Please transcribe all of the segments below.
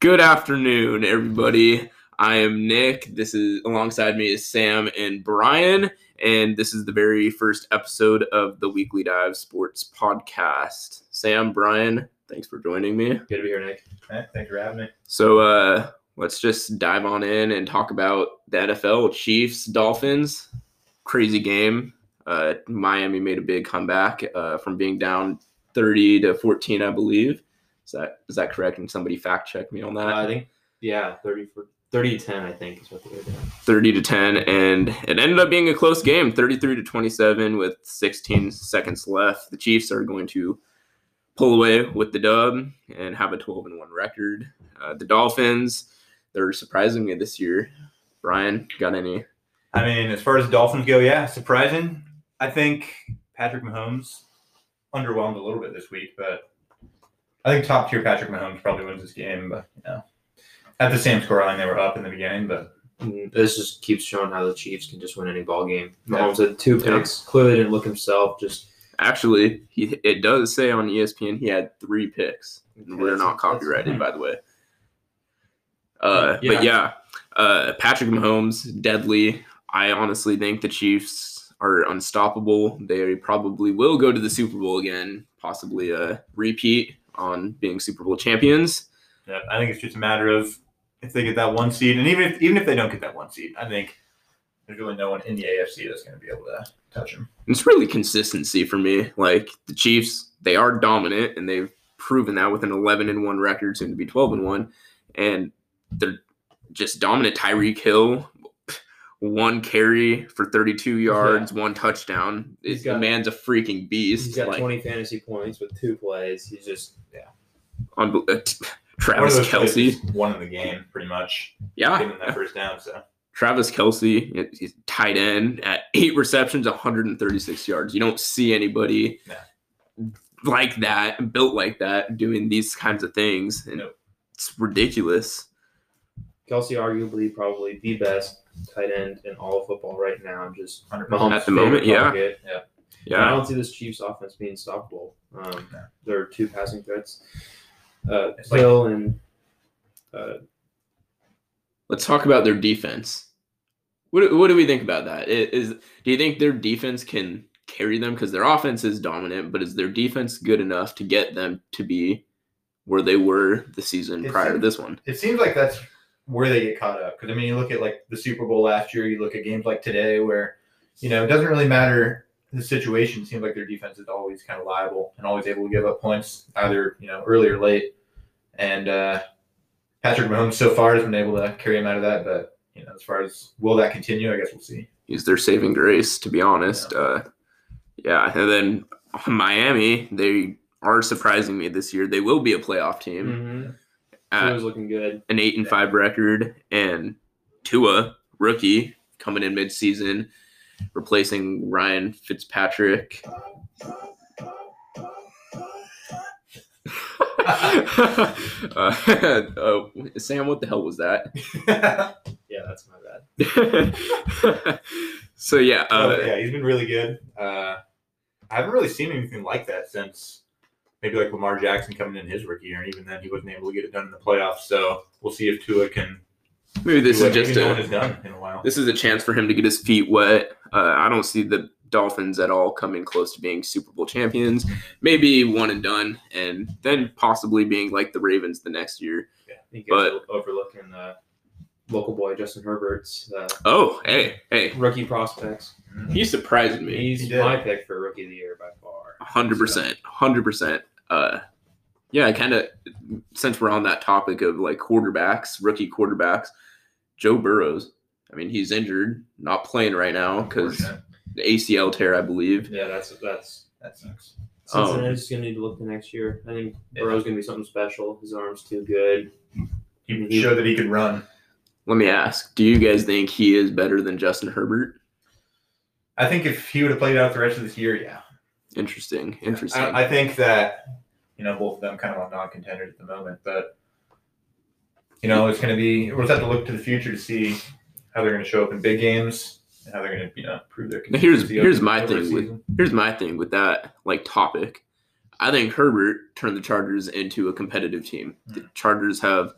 Good afternoon, everybody. I am Nick. This is alongside me is Sam and Brian, and this is the very first episode of the Weekly Dive Sports Podcast. Sam, Brian, thanks for joining me. Good to be here, Nick. Hey, thanks for having me. So, uh, let's just dive on in and talk about the NFL Chiefs Dolphins. Crazy game. Uh, Miami made a big comeback uh, from being down 30 to 14, I believe. Is that is that correct? And somebody fact check me on that. Uh, I think, yeah, 30 for 30 to 10, I think, is what they were doing. 30 to 10 and it ended up being a close game 33 to 27 with 16 seconds left the chiefs are going to pull away with the dub and have a 12 and 1 record uh, the dolphins they're surprising me this year brian got any I mean, as far as the Dolphins go, yeah, surprising. I think Patrick Mahomes underwhelmed a little bit this week, but I think top tier Patrick Mahomes probably wins this game. But you know, at the same scoreline they were up in the beginning, but this just keeps showing how the Chiefs can just win any ball game. Yeah. Mahomes had two Yeah. picks, clearly didn't look himself. Just actually he, it does say on espn he had three picks and we're not that's- copyrighted by the way uh, Yeah. but yeah uh, patrick mahomes deadly i honestly think the chiefs are unstoppable they probably will go to the super bowl again possibly a repeat on being super bowl champions yeah, I think it's just a matter of if they get that one seed, and even if even if they don't get that one seed, I think there's really no one in the AFC that's going to be able to touch them. it's really consistency for me. Like the Chiefs, they are dominant and they've proven that with an 11 and 1 record, soon to be 12 and 1. And they're just dominant. Tyreek Hill, one carry for 32 yards, one touchdown. He's the got- man's a freaking beast. he's got like, 20 fantasy points with two plays. He's just, unbel- uh, t- Travis those Kelce. just won in the game, pretty much. Yeah. Giving that first down, so Travis Kelce, he's tight end at eight receptions, 136 yards. You don't see anybody No. like that, built like that, doing these kinds of things. And Nope. it's ridiculous. Kelce, arguably probably the best tight end in all of football right now. Just 100%. Mahomes' At the moment, favorite yeah. target. And I don't see this Chiefs offense being stoppable. Um, No. There are two passing threats. Uh, It's like- Hill and uh, Let's talk about their defense. What, do- what do we think about that? Is do you think their defense can carry them because their offense is dominant, but is their defense good enough to get them to be where they were the season It prior to this one? it seems like that's where they get caught up. Because I mean, you look at like the Super Bowl last year. You look at games like today, where you know it doesn't really matter the situation. It seems like their defense is always kind of liable and always able to give up points, either you know early or late. And uh, Patrick Mahomes so far has been able to carry him out of that. But you know, as far as will that continue, I guess we'll see. He's their saving grace, to be honest. Uh, yeah, and then Miami, they are surprising me this year. They will be a playoff team mhm. Tua's looking good. an eight and five record, and Tua, rookie, coming in mid-season, replacing Ryan Fitzpatrick. uh, uh, Sam, what the hell was that? Yeah, that's my bad. so yeah, uh, Oh, yeah, he's been really good. Uh, I haven't really seen anything like that since maybe like Lamar Jackson coming in his rookie year, and even then he wasn't able to get it done in the playoffs. So we'll see if Tua can. maybe this do is just maybe no a has done in a while. this is a chance for him to get his feet wet. Uh, I don't see the Dolphins at all coming close to being Super Bowl champions. Maybe one and done, and then possibly being like the Ravens the next year. I think But- overlooking the local boy Justin Herbert's uh, Oh, hey, hey, rookie prospects. he surprised me. He's He my pick for rookie of the year by far. hundred percent, hundred percent. Uh, yeah, kind of. Since we're on that topic of like quarterbacks, rookie quarterbacks, Joe Burrows. I mean, he's injured, not playing right now because the ACL tear, I believe. Yeah, that's that's that sucks. Cincinnati's gonna need to look the next year. I think Yeah. Burrow's gonna be something special. His arm's too good. He showed that he can run. Let me ask: Do you guys think he is better than Justin Herbert? I think if he would have played out the rest of this year, yeah. Interesting, interesting. I, I think that you know both of them kind of on non-contenders at the moment, but you know it's going to be we'll just have to look to the future to see how they're going to show up in big games and how they're going to you know prove their. Now, here's- here's my thing with- Here's my thing with that like topic. I think Herbert turned the Chargers into a competitive team. The Hmm. Chargers have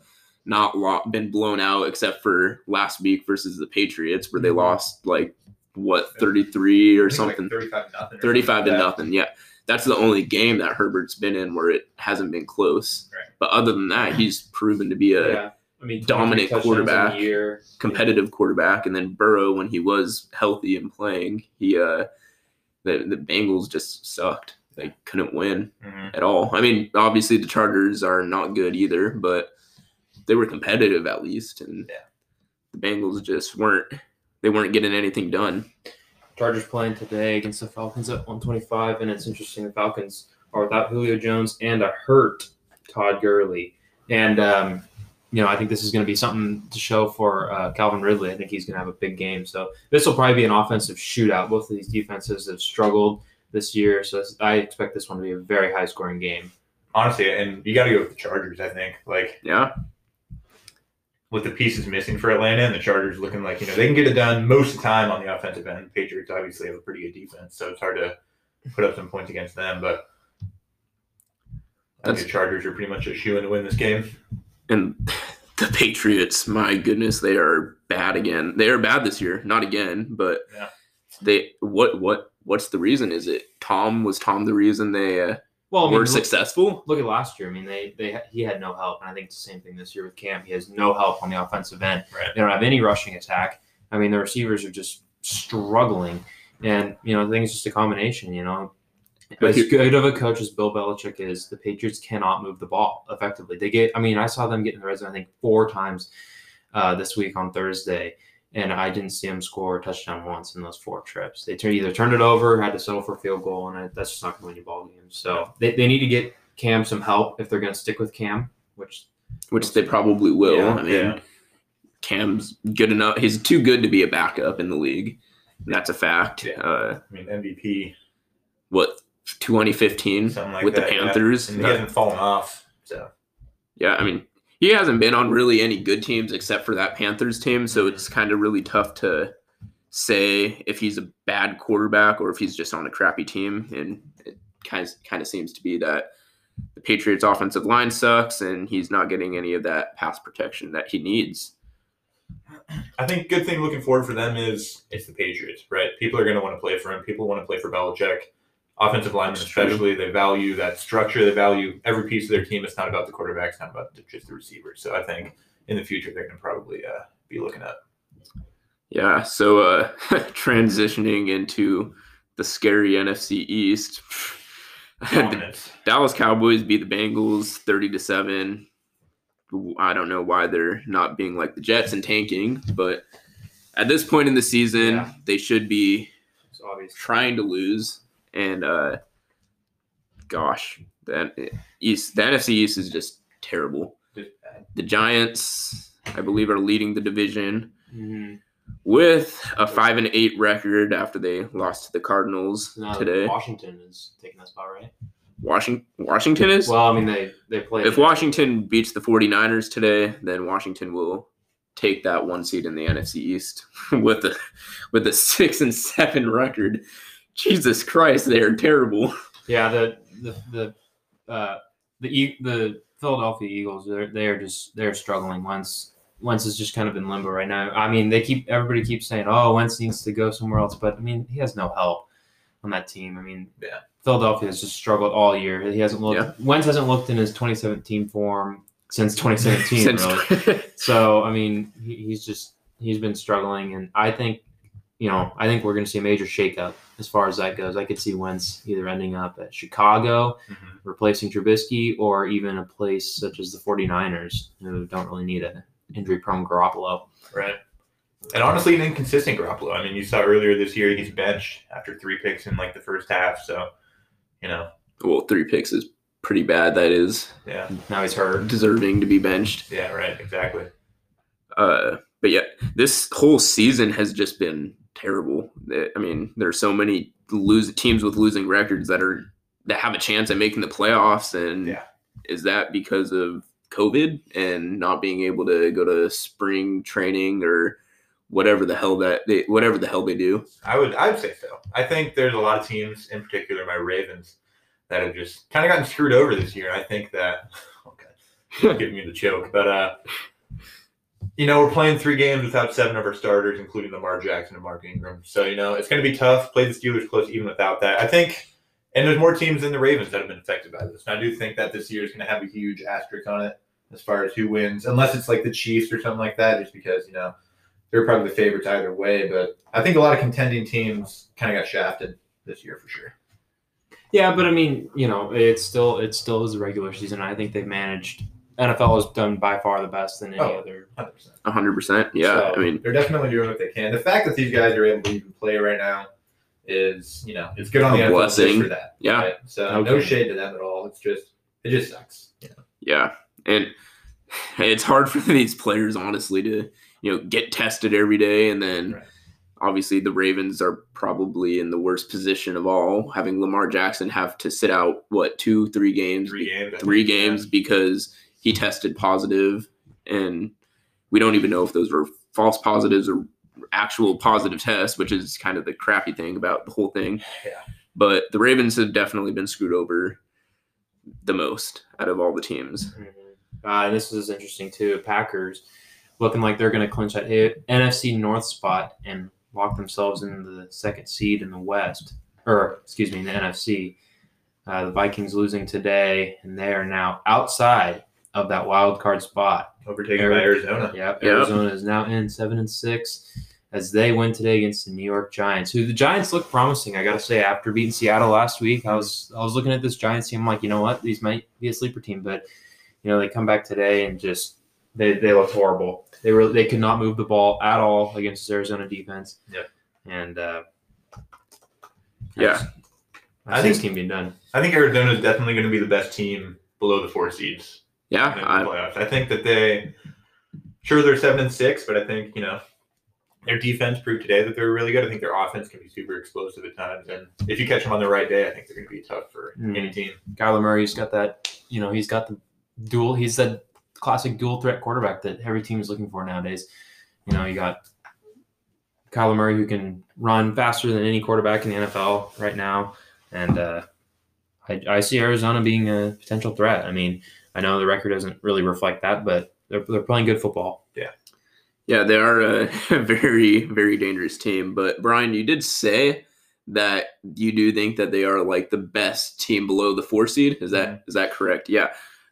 not lo- been blown out except for last week versus the Patriots, where they Mhm. lost like what thirty three or I think like something, 35 nothing. or thirty five to something like that. nothing. Yeah, that's the only game that Herbert's been in where it hasn't been close. Right. But other than that, he's proven to be a yeah. I mean, dominant quarterback. Competitive quarterback. And then Burrow, when he was healthy and playing, he uh, the the Bengals just sucked. They couldn't win Mhm. at all. I mean, obviously the Chargers are not good either, but they were competitive at least, and Yeah. the Bengals just weren't. They weren't getting anything done. Chargers playing today against the Falcons at 125, and it's interesting. The Falcons are without Julio Jones and a hurt Todd Gurley, and um, you know I think this is going to be something to show for uh, Calvin Ridley. I think he's going to have a big game. So this will probably be an offensive shootout. Both of these defenses have struggled this year, so I expect this one to be a very high scoring game. Honestly, and you got to go with the Chargers. I think like Yeah, with the pieces missing for Atlanta and the Chargers looking like you know they can get it done most of the time on the offensive end. Patriots obviously have a pretty good defense, so it's hard to put up some points against them. But I think the Chargers are pretty much a shoe in to win this game. and the Patriots, my goodness, they are bad again. They are bad this year, not again, but Yeah. they. What what what's the reason? Is it Tom? Was Tom the reason they uh, Well, I mean, were look- successful? Look at last year. I mean, they they he had no help, and I think it's the same thing this year with Cam. He has no help on the offensive end. Right. They don't have any rushing attack. I mean, the receivers are just struggling, and you know, I think it's just a combination. You know, as good of a coach as Bill Belichick is, the Patriots cannot move the ball effectively. They get. I mean, I saw them get in the red zone. I think four times uh, this week on Thursday. And I didn't see them score a touchdown once in those four trips. They turn, either turned it over, had to settle for a field goal, and I, that's just not going to win you ball games. So they, they need to get Cam some help if they're going to stick with Cam, which Which they probably will. Yeah, I mean, yeah. Cam's good enough. He's too good to be a backup in the league. That's a fact. Yeah. Uh, I mean MVP, what 2015 like with that, the yeah. Panthers? and he hasn't fallen off. So Yeah, I mean, he hasn't been on really any good teams except for that Panthers team, so it's kind of really tough to say if he's a bad quarterback or if he's just on a crappy team. And it kind of kind of seems to be that the Patriots' offensive line sucks, and he's not getting any of that pass protection that he needs. I think good thing looking forward for them is it's the Patriots, right? People are going to want to play for him. People want to play for Belichick. Offensive linemen, especially, they value that structure. They value every piece of their team. It's not about the quarterback. It's not about the, just the receivers. So I think in the future they're going to probably uh, be looking up. Yeah, so uh, transitioning into the scary NFC East. Dallas Cowboys beat the Bengals 30 to 7. I don't know why they're not being like the Jets and tanking, but at this point in the season, Yeah. they should be trying to lose. And uh gosh, the East the NFC East is just terrible. The Giants, I believe, are leading the division Mhm. with a five and eight record after they lost to the Cardinals No, today. Washington is taking that spot, right? Washington Washington is Well, I mean, they they played. if Washington beats the 49ers today, then Washington will take that one seed in the NFC East with a with a six and seven record. Jesus Christ, they are terrible. Yeah, the the the uh, the E- the Philadelphia Eagles they're they're just they're struggling. Wentz Wentz is just kind of in limbo right now. I mean, they keep everybody keeps saying, "Oh, Wentz needs to go somewhere else," but I mean, he has no help on that team. I mean, Yeah. Philadelphia has just struggled all year. He hasn't looked. Yeah. Wentz hasn't looked in his 2017 form since 2017. Since- really. So I mean, he, he's just he's been struggling, and I think, you know, I think we're going to see a major shakeup as far as that goes. I could see Wentz either ending up at Chicago, Mhm. replacing Trubisky, or even a place such as the 49ers, who don't really need an injury-prone Garoppolo. Right. And honestly, an inconsistent Garoppolo. I mean, you saw earlier this year he's benched after three picks in like the first half. So, you know, well, three picks is pretty bad. That is yeah, Now he's hurt. deserving to be benched. yeah, right, exactly. Uh, but yeah, this whole season has just been terrible. I mean, there are so many lose teams with losing records that are that have a chance at making the playoffs, and Yeah. is that because of COVID and not being able to go to spring training or whatever the hell that they whatever the hell they do? I would, I would say so. I think there's a lot of teams, in particular my Ravens, that have just kind of gotten screwed over this year. I think that okay, giving me the choke, but uh, you know, we're playing three games without seven of our starters, including Lamar Jackson and Mark Ingram. So you know, it's going to be tough. Play the Steelers close even without that. I think. And there's more teams than the Ravens that have been affected by this. And I do think that this year is going to have a huge asterisk on it as far as who wins, unless it's like the Chiefs or something like that, just because, you know, they're probably the favorites either way. But I think a lot of contending teams kind of got shafted this year for sure. Yeah, but I mean, you know, it's still it still is a regular season. I think they've managed. NFL has done by far the best than any Oh. other. 100%. hundred percent. Yeah, So, I mean, they're definitely doing what they can. The fact that these guys are able to even play right now is, you know, it's good on A the NFL just blessing. for that. Yeah. right? So no Okay. shade to them at all. It's just, it just sucks. You know? yeah, and it's hard for these players honestly to you know get tested every day, and then Right. obviously the Ravens are probably in the worst position of all, having Lamar Jackson have to sit out what two, three games, Three games. Three think, yeah. games because he tested positive, and we don't even know if those were false positives or actual positive tests, which is kind of the crappy thing about the whole thing. Yeah. But the Ravens have definitely been screwed over the most out of all the teams. Uh, this is interesting too. Packers looking like they're going to clinch that NFC North spot and lock themselves in the second seed in the West, or excuse me, in the NFC. Uh, the Vikings losing today, and they are now outside of that wild card spot. Overtaken by Arizona. Yep, Yep. Arizona is now in seven and six as they win today against the New York Giants. Who the Giants look promising, I gotta say. After beating Seattle last week, I was I was looking at this Giants team. I'm like, you know what, these might be a sleeper team, but you know they come back today and just they they looked horrible. They were they could not move the ball at all against this Arizona defense. Yep. and uh, Yeah. I, I see this think- team being done. I think Arizona is definitely going to be the best team below the four seeds Yeah, I, playoffs. I think that they, sure, they're seven and six, but I think you know their defense proved today that they're really good. I think their offense can be super explosive at times, and if you catch them on the right day, I think they're going to be tough for Mm. any team. Kyler Murray's got that, you know, he's got the dual, he's that classic dual threat quarterback that every team is looking for nowadays. You know, you got Kyler Murray who can run faster than any quarterback in the NFL right now. And uh, I, I see Arizona being a potential threat. I mean, I know the record doesn't really reflect that, but they're, they're playing good football. yeah, Yeah, they are a very, very dangerous team. But Brian, you did say that you do think that they are like the best team below the four seed. Is that is that correct? Yeah.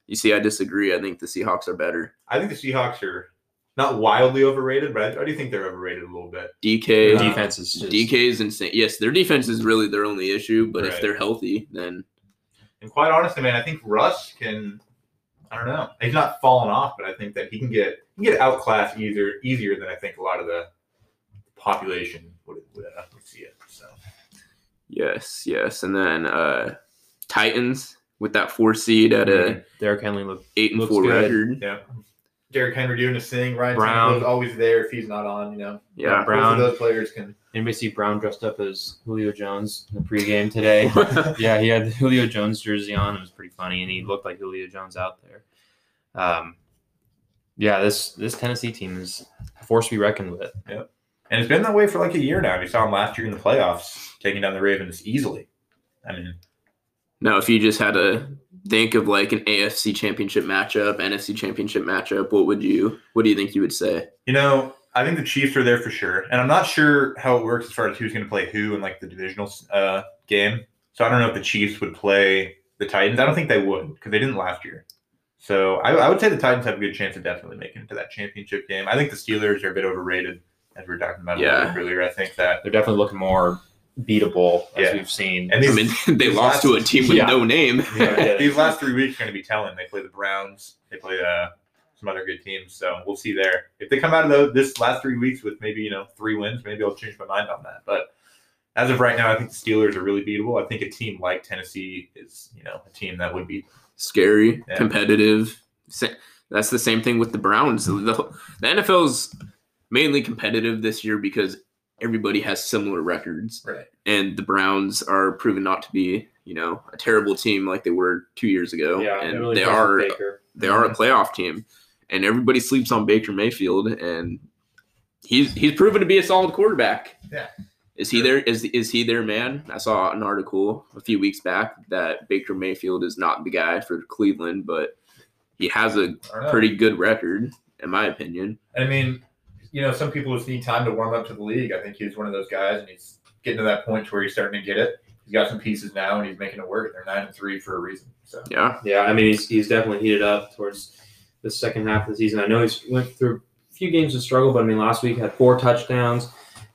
You see, I disagree. I think the Seahawks are better. I think the Seahawks are not wildly overrated, but I, I do think they're overrated a little bit. DK, Uh, Defense is just, DK is insane. Yes, their defense is really their only issue. But if they're healthy, then And quite honestly, man, I think Russ can. I don't know. He's not falling off, but I think that he can get he can get outclassed easier easier than I think a lot of the population would would, uh, would see it. So yes, yes. And then uh Titans with that four seed at a Derrick Henry look eight and four good. record. yeah, Derrick Henry doing his thing. Ryan Brown. Tannehill's always there if he's not on. You know, Yeah. Brown. those players can. Anybody see Brown dressed up as Julio Jones in the pregame today? yeah, he had the Julio Jones jersey on. It was pretty funny, and he looked like Julio Jones out there. Um, yeah, this this Tennessee team is a force to be reckoned with. Yep. And it's been that way for like a year now. You saw him last year in the playoffs, taking down the Ravens easily. I mean, Now, if you just had to think of like an AFC championship matchup, NFC championship matchup, what would you what do you think you would say? You know, I think the Chiefs are there for sure, and I'm not sure how it works as far as who's going to play who in like the divisional uh, game. So I don't know if the Chiefs would play the Titans. I don't think they would because they didn't last year. So I, I would say the Titans have a good chance of definitely making it to that championship game. I think the Steelers are a bit overrated, as we were talking about Yeah. earlier. I think that They're definitely looking more beatable as Yeah. we've seen. and I mean, they these lost to a team with yeah. no name. Yeah. these last three weeks are going to be telling. They play the Browns. They play uh, some other good teams. So we'll see there. If they come out of the, this last three weeks with maybe you know three wins, maybe I'll change my mind on that. But as of right now, I think the Steelers are really beatable. I think a team like Tennessee is you know a team that would be Scary, Yeah. competitive. That's the same thing with the Browns. The, the NFL's mainly competitive this year because everybody has similar records. right. and the Browns are proven not to be, you know, a terrible team like they were two years ago. yeah, and really they are Baker. they are a playoff team, and everybody sleeps on Baker Mayfield, and he's he's proven to be a solid quarterback. Yeah. Is he there? Is is he their man? I saw an article a few weeks back that Baker Mayfield is not the guy for Cleveland, but he has a pretty good record, in my opinion. I mean, you know, some people just need time to warm up to the league. I think he's one of those guys, and he's getting to that point where he's starting to get it. He's got some pieces now, and he's making it work. They're nine and three for a reason. So Yeah, Yeah, I mean he's he's definitely heated up towards the second half of the season. I know he's went through a few games of struggle, but I mean last week had four touchdowns.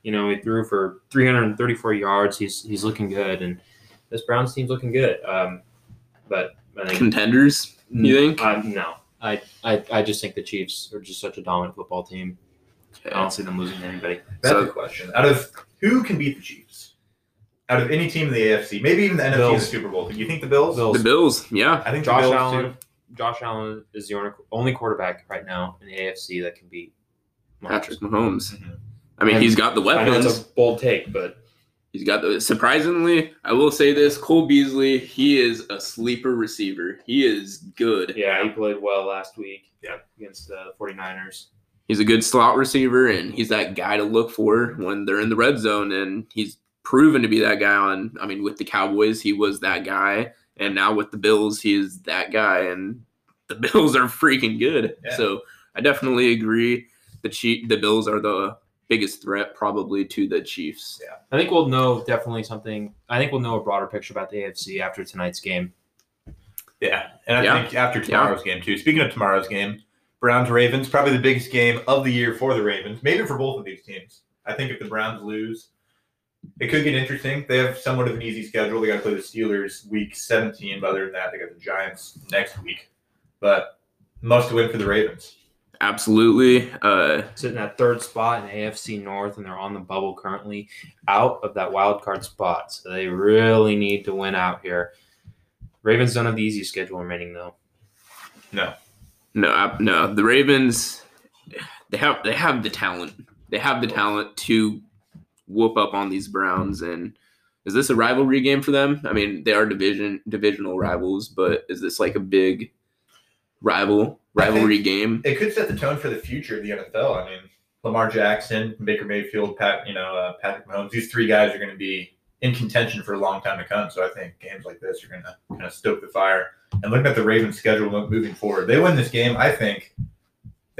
You know, he threw for 334 yards. He's he's looking good, and this Browns team's looking good. Um, but I think contenders. You think? Uh, no, I, I I just think the Chiefs are just such a dominant football team. I don't see them losing to anybody. that's So- the question. Out of who can beat the Chiefs? Out of any team in the AFC, maybe even the NFC in the Super Bowl. Do you think the Bills? Bills. The Bills. Yeah, I think Josh the Bills Allen. too. Josh Allen is the only- only quarterback right now in the AFC that can beat Mahomes. Patrick Mahomes. Mhm. I mean, And he's got the I know weapons. it's a bold take, but He's got the surprisingly, I will say this, Cole Beasley, he is a sleeper receiver. He is good. yeah, he played well last week. Yeah. against the 49ers. He's a good slot receiver and he's that guy to look for when they're in the red zone and he's proven to be that guy on I mean with the Cowboys, he was that guy and now with the Bills, he is that guy and the Bills are freaking good. Yeah. So, I definitely agree the Chief, the Bills are the biggest threat probably to the Chiefs. Yeah, I think we'll know definitely something. I think we'll know a broader picture about the AFC after tonight's game. Yeah, and I Yeah. think after tomorrow's game too. Speaking of tomorrow's game, Browns Ravens probably the biggest game of the year for the Ravens, maybe for both of these teams. I think if the Browns lose, it could get interesting. They have somewhat of an easy schedule. They got to play the Steelers week 17, but other than that, they got the Giants next week. But must win for the Ravens. Absolutely. Uh Sitting at third spot in AFC North, and they're on the bubble currently, out of that wild card spot. So they really need to win out here. Ravens don't have the easy schedule remaining though. No, No, no. The Ravens, they have they have the talent. They have the talent to whoop up on these Browns. And is this a rivalry game for them? I mean, they are division divisional rivals, but is this like a big rival rivalry game? it could set the tone for the future of the NFL. I mean, Lamar Jackson, Baker Mayfield, Pat, you know, uh, Patrick Mahomes. These three guys are going to be in contention for a long time to come. So I think games like this are going to kind of stoke the fire. And looking at the Ravens' schedule moving forward, they win this game. I think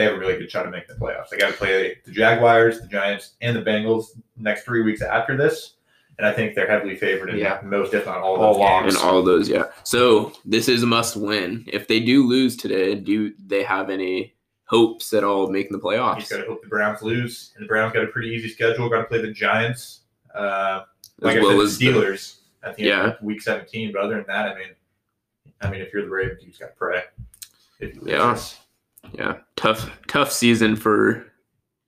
they have a really good shot of making the playoffs. They got to play the Jaguars, the Giants, and the Bengals next three weeks after this. And I think they're heavily favored in Yeah. most, if not all, of All games. And all those, yeah. So this is a must win. If they do lose today, do they have any hopes at all of making the You playoffs? just got to hope the Browns lose. And the Browns got a pretty easy schedule. Got to play the Giants. Uh, like as I well said, as the the- Steelers at the end of week 17. But other than that, I mean, I mean, if you're the Ravens, you just got to pray. If you lose Yeah. this. Yeah, tough tough season for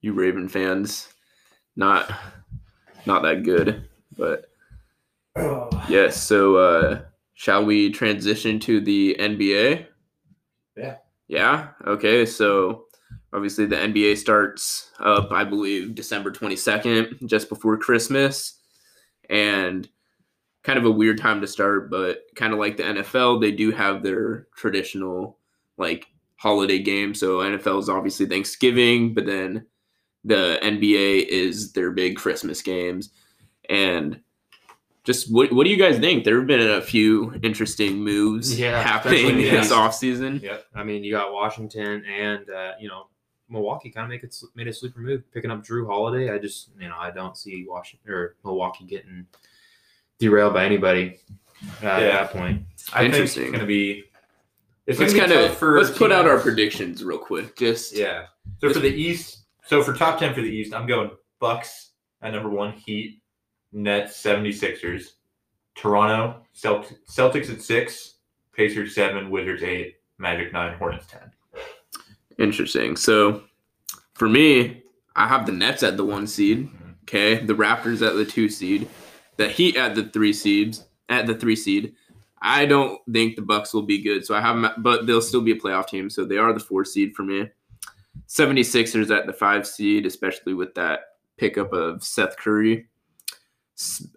you Raven fans. Not not that good, but yes. So uh shall we transition to the NBA? Yeah. Yeah. Okay. So obviously the NBA starts up, I believe, December 22nd, just before Christmas. And kind of a weird time to start, but kind of like the NFL, they do have their traditional like holiday game. So NFL is obviously Thanksgiving, but then the NBA is their big Christmas games. And just what what do you guys think? There have been a few interesting moves Yeah, happening especially this these- offseason. I mean, you got Washington and uh, you know Milwaukee kind of make it made a sleeper move, picking up Jrue Holiday. I just you know I don't see Washington or Milwaukee getting derailed by anybody uh, at Yeah. that point. I think it's going to be. It's Let's kind of for. let's put out our predictions real quick. Just Yeah. So for the East, so for top 10 for the East, I'm going Bucks at number one, Heat, Nets, 76ers, Toronto, Celt- Celtics at six, Pacers seven, Wizards eight, Magic nine, Hornets 10. Interesting. So for me, I have the Nets at the one seed. Mm-hmm. Okay, the Raptors at the two seed, the Heat at the three seeds at the three seed. I don't think the Bucks will be good, so I have them, but they'll still be a playoff team. So they are the four seed for me. 76ers at the five seed, especially with that pickup of Seth Curry.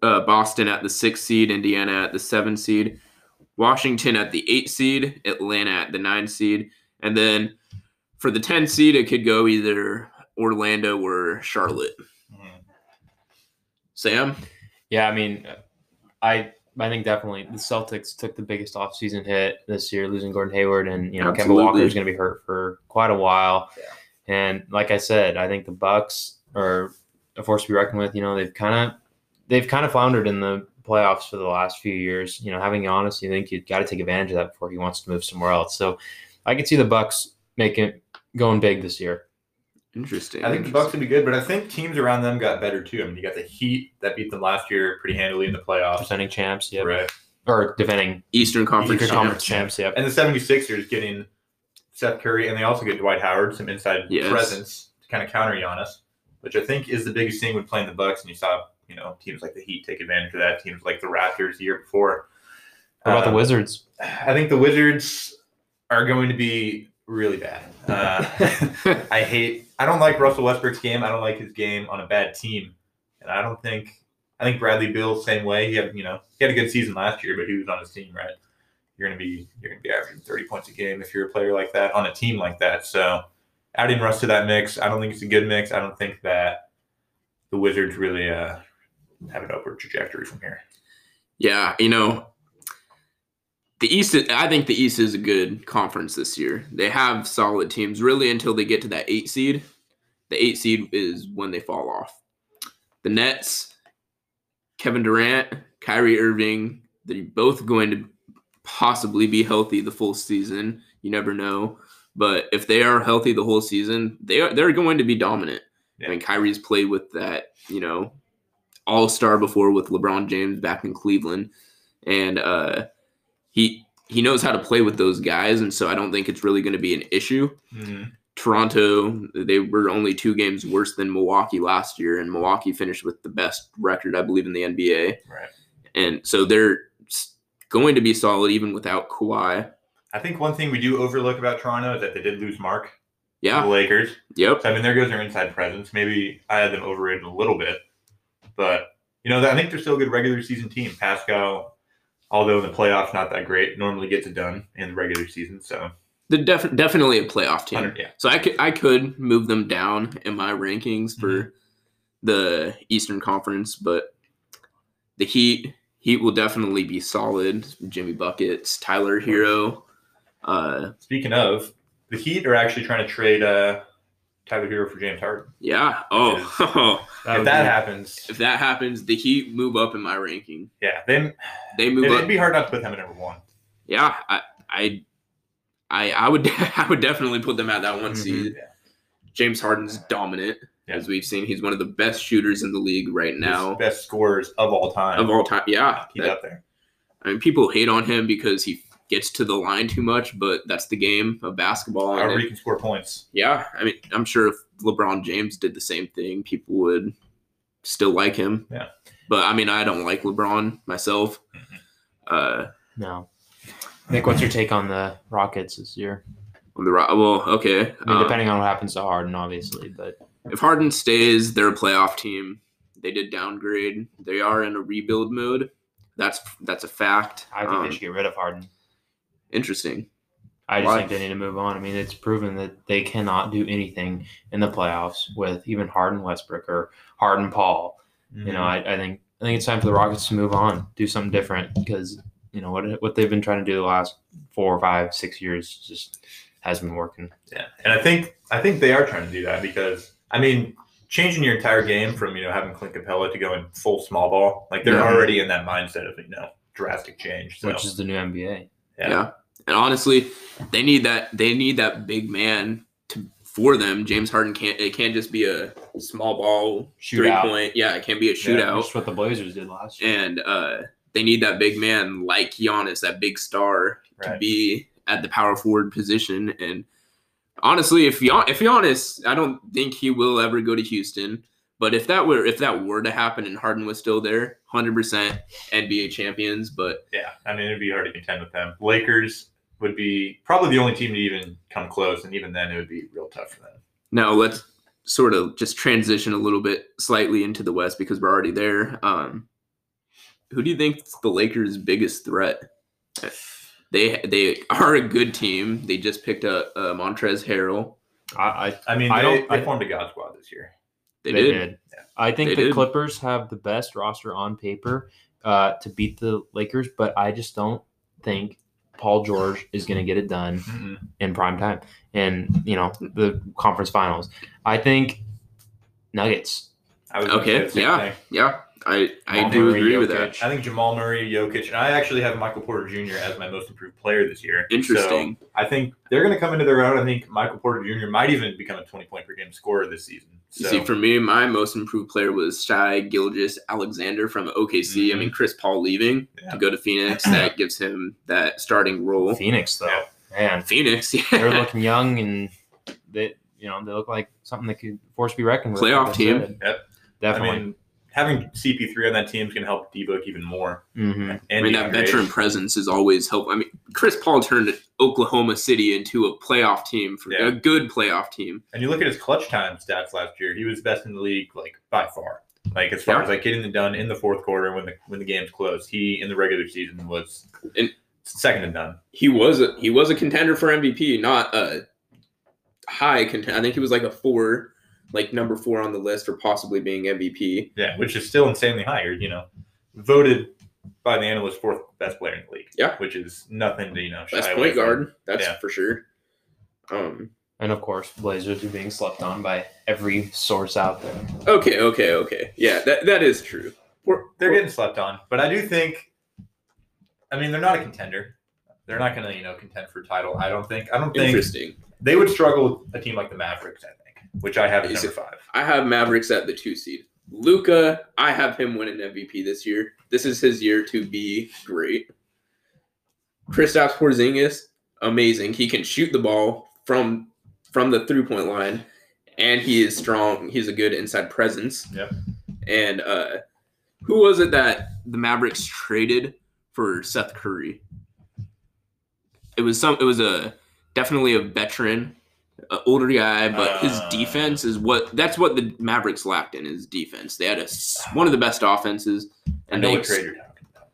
Uh, Boston at the six seed, Indiana at the seven seed, Washington at the eight seed, Atlanta at the nine seed, and then for the 10 seed, it could go either Orlando or Charlotte. Sam? Yeah, I mean, I I think definitely the Celtics took the biggest offseason hit this year, losing Gordon Hayward, and you know Kemba Absolutely. Walker is going to be hurt for quite a while. Yeah. And like I said, I think the Bucks are a force to be reckoned with. You know, they've kind of they've kind of floundered in the playoffs for the last few years. You know, having Giannis, you think you've got to take advantage of that before he wants to move somewhere else. So I could see the Bucks making going big this year. Interesting. I think the Bucks would be good, but I think teams around them got better too. I mean, you got the Heat that beat them last year pretty handily in the playoffs. Defending champs, yeah, Right. or defending Eastern Conference. Eastern Conference champs. champs, yep. And the 76ers getting Seth Curry, and they also get Dwight Howard, some inside Yes. presence to kind of counter Giannis, which I think is the biggest thing with playing the Bucks. And you saw, you know, teams like the Heat take advantage of that. Teams like the Raptors the year before. What about Uh, the Wizards? I think the Wizards are going to be really bad. Uh, I hate. I don't like Russell Westbrook's game. I don't like his game on a bad team, and I don't think. I think Bradley Beal same way. He had you know he had a good season last year, but he was on his team, right? You're gonna be you're gonna be averaging 30 points a game if you're a player like that on a team like that. So adding Russ to that mix, I don't think it's a good mix. I don't think that the Wizards really uh, have an upward trajectory from here. Yeah, you know, the East. I think the East is a good conference this year. They have solid teams, really, until they get to that eight seed. The eight seed is when they fall off. The Nets, Kevin Durant, Kyrie Irving, they're both going to possibly be healthy the full season. You never know, but if they are healthy the whole season, they are they're going to be dominant. I mean, Kyrie's played with that, you know, all star before with LeBron James back in Cleveland, and uh, he he knows how to play with those guys, and so I don't think it's really going to be an issue. Mm-hmm. Toronto, they were only two games worse than Milwaukee last year, and Milwaukee finished with the best record, I believe, in the NBA, Right. and so they're going to be solid even without Kawhi. I think one thing we do overlook about Toronto is that they did lose Mark. Yeah. The Lakers. Yep. So, I mean, there goes their inside presence. Maybe I had them overrated a little bit, but you know, I think they're still a good regular season team. Pascal, although in the playoffs not that great, normally gets it done in the regular season. So, They're def- definitely a playoff team. yeah, So I could I could move them down in my rankings for the Eastern Conference, but the Heat Heat will definitely be solid. Jimmy buckets, Tyler Herro. Uh, Speaking of, the Heat are actually trying to trade uh, Tyler Herro for James Harden. yeah. Oh, if that happens, if that happens, the Heat move up in my ranking. yeah, then They move up. it'd be hard not to put them at number one. Yeah, I, I, I, I would, I would definitely put them at that one Mhm. seed. Yeah. James Harden's dominant, Yeah. as we've seen. He's one of the best shooters in the league right now His best scorers of all time. of all time. Yeah, He's that- up there. I mean, people hate on him because he gets to the line too much, but that's the game of basketball. and However, it- he can score points. yeah, I mean, I'm sure if LeBron James did the same thing, people would still like him. Yeah. But I mean, I don't like LeBron myself. Mhm. Uh, No. Nick, what's your take on the Rockets this year? on the Ro- well, okay. I mean, um, depending on what happens to Harden, obviously, but if Harden stays, they're a playoff team. They did downgrade. They are in a rebuild mode. That's that's a fact. I think Um, they should get rid of Harden. Interesting. I just why? think they need to move on. I mean, it's proven that they cannot do anything in the playoffs with even Harden Westbrook or Harden Paul. You know, mm-hmm. I, I think I think it's time for the Rockets to move on, do something different because you know what what they've been trying to do the last four, five, six years just hasn't been working. Yeah, and I think I think they are trying to do that because I mean, changing your entire game from you know having Clint Capela to going full small ball, like they're Yeah. already in that mindset of you know drastic change. So which is the new NBA. Yeah. Yeah. And honestly, they need that they need that big man to for them. James Harden can't it can't just be a small ball three Shootout. point. Yeah, it can't be a shootout. Is what the Blazers did last year. and uh they need that big man like Giannis, that big star, to be at the power forward position. And honestly, if Gian, if Giannis, I don't think he will ever go to Houston. But if that were if that were to happen and Harden was still there, hundred percent NBA champions. But yeah, I mean it'd be hard to contend with them. Lakers would be probably the only team to even come close, and even then it would be real tough for them. now let's sort of just transition a little bit slightly into the West because we're already there. Um, who do you think's the Lakers' biggest threat? They they are a good team. They just picked up uh, Montrezl Harrell. I, I I mean, I they, don't- they I- formed a God squad this year. They, They did. did. I think They the did. Clippers have the best roster on paper uh, to beat the Lakers, but I just don't think Paul George is going to get it done Mm-mm. in prime time and you know the conference finals. I think Nuggets. I was Okay, yeah. thing. Yeah, I I Jamal do Murray, agree with that. I think Jamal Murray, Jokic, and I actually have Michael Porter Jr. as my most improved player this year. Interesting. So I think they're going to come into their own. I think Michael Porter Jr. might even become a 20 point per game scorer this season. You So see, for me, my most improved player was Shy Gilgis Alexander from OKC. I Mhm. mean, Chris Paul leaving Yeah. to go to Phoenix, that gives him that starting role. Phoenix though, Yeah. man, Phoenix, they're looking young and they you know they look like something that could force be reckoned with. Playoff like team. said. Yep. Definitely. I mean, having CP3 on that team is going to help D-Book even more. Mhm. I And mean, that veteran Ayton. presence is always helpful. I mean, Chris Paul turned Oklahoma City into a playoff team, for Yeah. a good playoff team. And you look at his clutch time stats last year; he was best in the league, like by far. Like as far Yeah. as like getting it done in the fourth quarter when the when the game's closed, he in the regular season was And- second to none. He was a he was a contender for MVP, not a high contender. I think he was like a four, like number four on the list for possibly being MVP. Yeah, which is still insanely high. Or, you know, voted by the analyst fourth best player in the league. Yeah. which is nothing to you know. Shai Best away point from. guard, that's Yeah. for sure. Um. And of course, Blazers are being slept on by every source out there. Okay. Okay. Okay. Yeah. That that is true. We're, they're getting slept on, but I do think. I mean, they're not a contender. They're not going to, you know, contend for title. I don't think. I don't think Interesting. they would struggle with a team like the Mavericks. I think, which I have Is number five. I have Mavericks at the two seed. Luka, I have him winning MVP this year. This is his year to be great. Kristaps Porzingis, amazing. He can shoot the ball from from the three point line, and he is strong. He's a good inside presence. Yep. And uh, who was it that the Mavericks traded for Seth Curry? It was some. It was a definitely a veteran, a older guy, but his Uh. defense is what. That's what the Mavericks lacked in his defense. They had a one of the best offenses, and know they what trade you're talking about.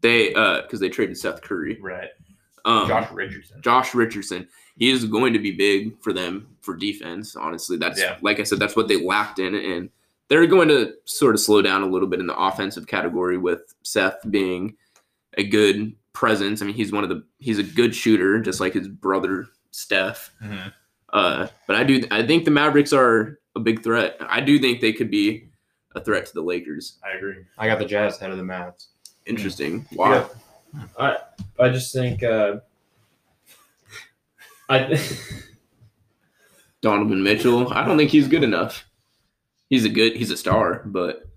they uh because they traded Seth Curry. Right. Um, Josh Richardson. Josh Richardson. He is going to be big for them for defense. Honestly, that's Yeah. like I said, that's what they lacked in, and they're going to sort of slow down a little bit in the offensive category with Seth being a good presence. I mean, he's one of the he's a good shooter, just like his brother Steph. Mhm. Uh, but I do I think the Mavericks are a big threat. I do think they could be a threat to the Lakers. I agree. I got the Jazz ahead of the Mavs. Interesting. Wow. Yeah. I just think uh, I Donovan Mitchell. I don't think he's good enough. He's a good. He's a star, but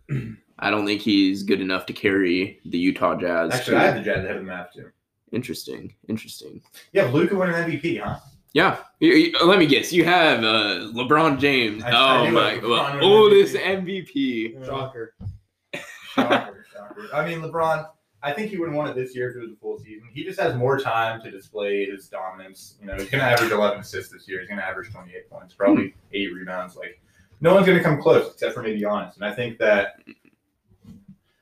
I don't think he's good enough to carry the Utah Jazz. Actually, to- I have the Jazz ahead of the Mavs too. interesting. Interesting. Yeah, Luka an MVP, huh? Yeah. You- you- let me guess. You have uh, LeBron James. I- I oh knew my! LeBron well, oldest MVP. MVP. shocker. Shocker, shocker. I mean, LeBron. I think he would have won it this year if it was a full season. He just has more time to display his dominance. You know, he's going to average 11 assists this year. He's going to average 28 points, probably eight rebounds. Like, no one's going to come close except for maybe Giannis. And I think that I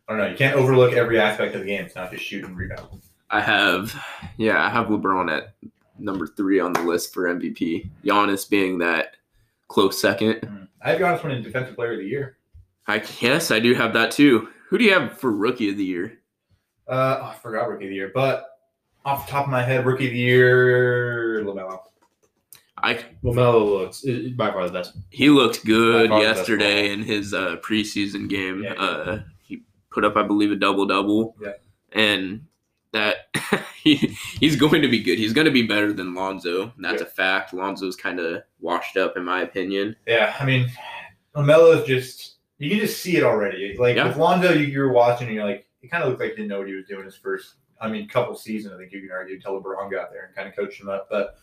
don't know. You can't overlook every aspect of the game. It's not just shooting rebound. I have, yeah, I have LeBron at number three on the list for MVP. Giannis being that close second. I have Giannis winning Defensive Player of the Year. I guess I do have that too. Who do you have for Rookie of the Year? Uh, oh, I forgot Rookie of the Year, but off the top of my head, Rookie of the Year, Lamelo. I Lamelo looks by far the best. He looked good By far the best yesterday in his uh, preseason game. Yeah. Uh, he put up, I believe, a double double. Yeah. And that he, he's going to be good. He's going to be better than Lonzo. That's Yeah. a fact. Lonzo's kind of washed up, in my opinion. Yeah, I mean, Lamelo's just you can just see it already. Like Yeah. with Lonzo, you, you're watching and you're like, it kind of looked like he didn't know what he was doing his first. I mean, couple seasons. I think you can argue until LeBron got there and kind of coached him up. But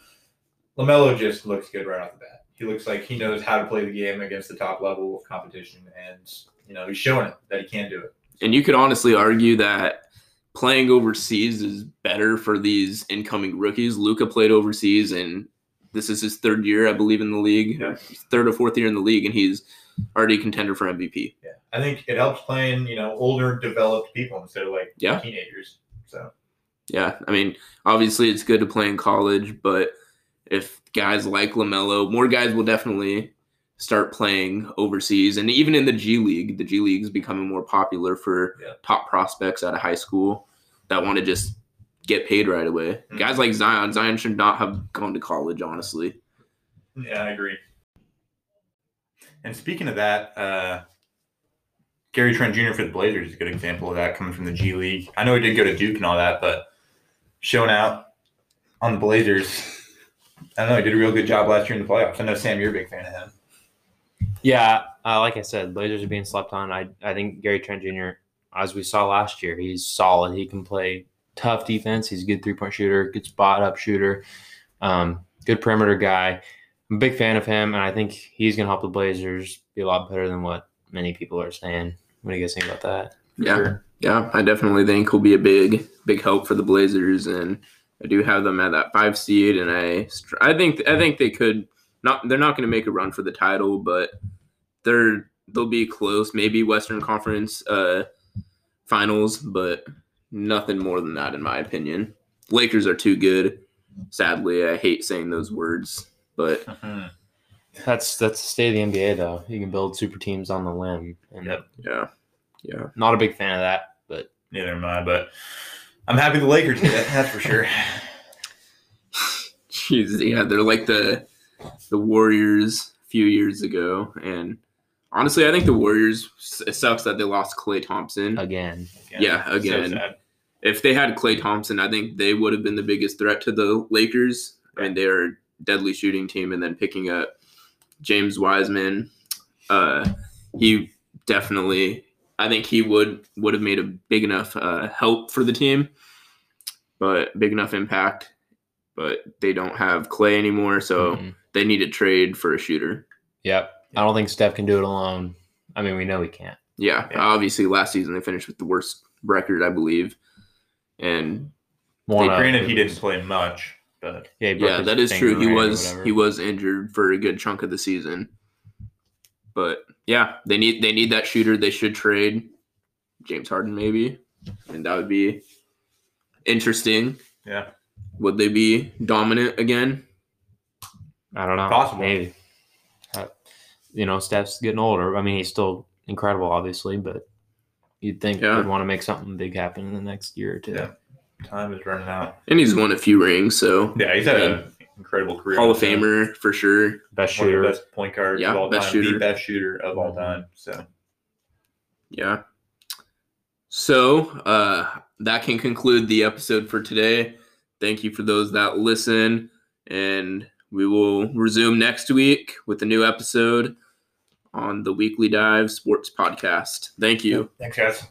Lamelo just looks good right off the bat. He looks like he knows how to play the game against the top level of competition, and you know he's showing it that he can do it. And you could honestly argue that playing overseas is better for these incoming rookies. Luka played overseas, and this is his third year, I believe, in the league. Yeah. Third or fourth year in the league, and he's already a contender for MVP. Yeah, I think it helps playing you know older, developed people instead of like Yeah. teenagers. So Yeah, I mean, obviously it's good to play in college, but if guys like LaMelo, more guys will definitely start playing overseas and even in the G League. The G League is becoming more popular for Yeah. top prospects out of high school that want to just get paid right away. Mhm. Guys like Zion, Zion should not have gone to college, honestly. Yeah, I agree. And speaking of that, uh, Gary Trent Jr. for the Blazers is a good example of that coming from the G League. I know he did go to Duke and all that, but showing out on the Blazers, I don't know. He did a real good job last year in the playoffs. I know Sam, you're a big fan of him. Yeah, uh, like I said, Blazers are being slept on. I I think Gary Trent Jr. As we saw last year, he's solid. He can play tough defense. He's a good three point shooter, good spot up shooter, um, good perimeter guy. I'm a big fan of him, and I think he's to help the Blazers be a lot better than what many people are saying. What do you guys think about that? Yeah. Sure. Yeah, I definitely think he'll be a big, big help for the Blazers, and I do have them at that five seed, and I, I think, I think they could not. They're not going to make a run for the title, but they're they'll be close, maybe Western Conference uh, Finals, but nothing more than that, in my opinion. Lakers are too good. Sadly, I hate saying those words, but That's that's the state of the NBA, though. You can build super teams on the limb, and Yep. yeah, yeah. not a big fan of that. But Neither am I, but I'm happy the Lakers did it. That's for sure. Jeez, yeah, they're like the the Warriors a few years ago, and honestly, I think the Warriors. It sucks that they lost Klay Thompson. again, Yeah, again. sad. If they had Klay Thompson, I think they would have been the biggest threat to the Lakers. I mean, they're a deadly shooting team, and then picking up James Wiseman, uh, he definitely. I think he would would have made a big enough uh, help for the team, but big enough impact. But they don't have Klay anymore, so Mhm. They need to trade for a shooter. Yep. I don't think Steph can do it alone. I mean, we know he can't. Yeah, Yeah. obviously last season they finished with the worst record, I believe, and One of- Granted, he didn't play much, but Yeah, yeah, that is true. He was he was injured for a good chunk of the season. But yeah, they need they need that shooter. They should trade James Harden maybe, and that would be interesting. yeah, Would they be dominant again? I don't know. Possible. Maybe. Uh, you know, Steph's getting older. I mean, he's still incredible, obviously, but you'd think Yeah. he'd want to make something big happen in the next year or two. Yeah. time is running out. And he's won a few rings, so Yeah, he's had an incredible career. Hall of Famer for sure. Best shooter. best point guard Yeah, of all best time. shooter. The best shooter of all Mhm. time. So Yeah. So uh, that can conclude the episode for today. Thank you for those that listen, and we will resume next week with a new episode on the Weekly Dive Sports Podcast. Thank you. thanks, guys.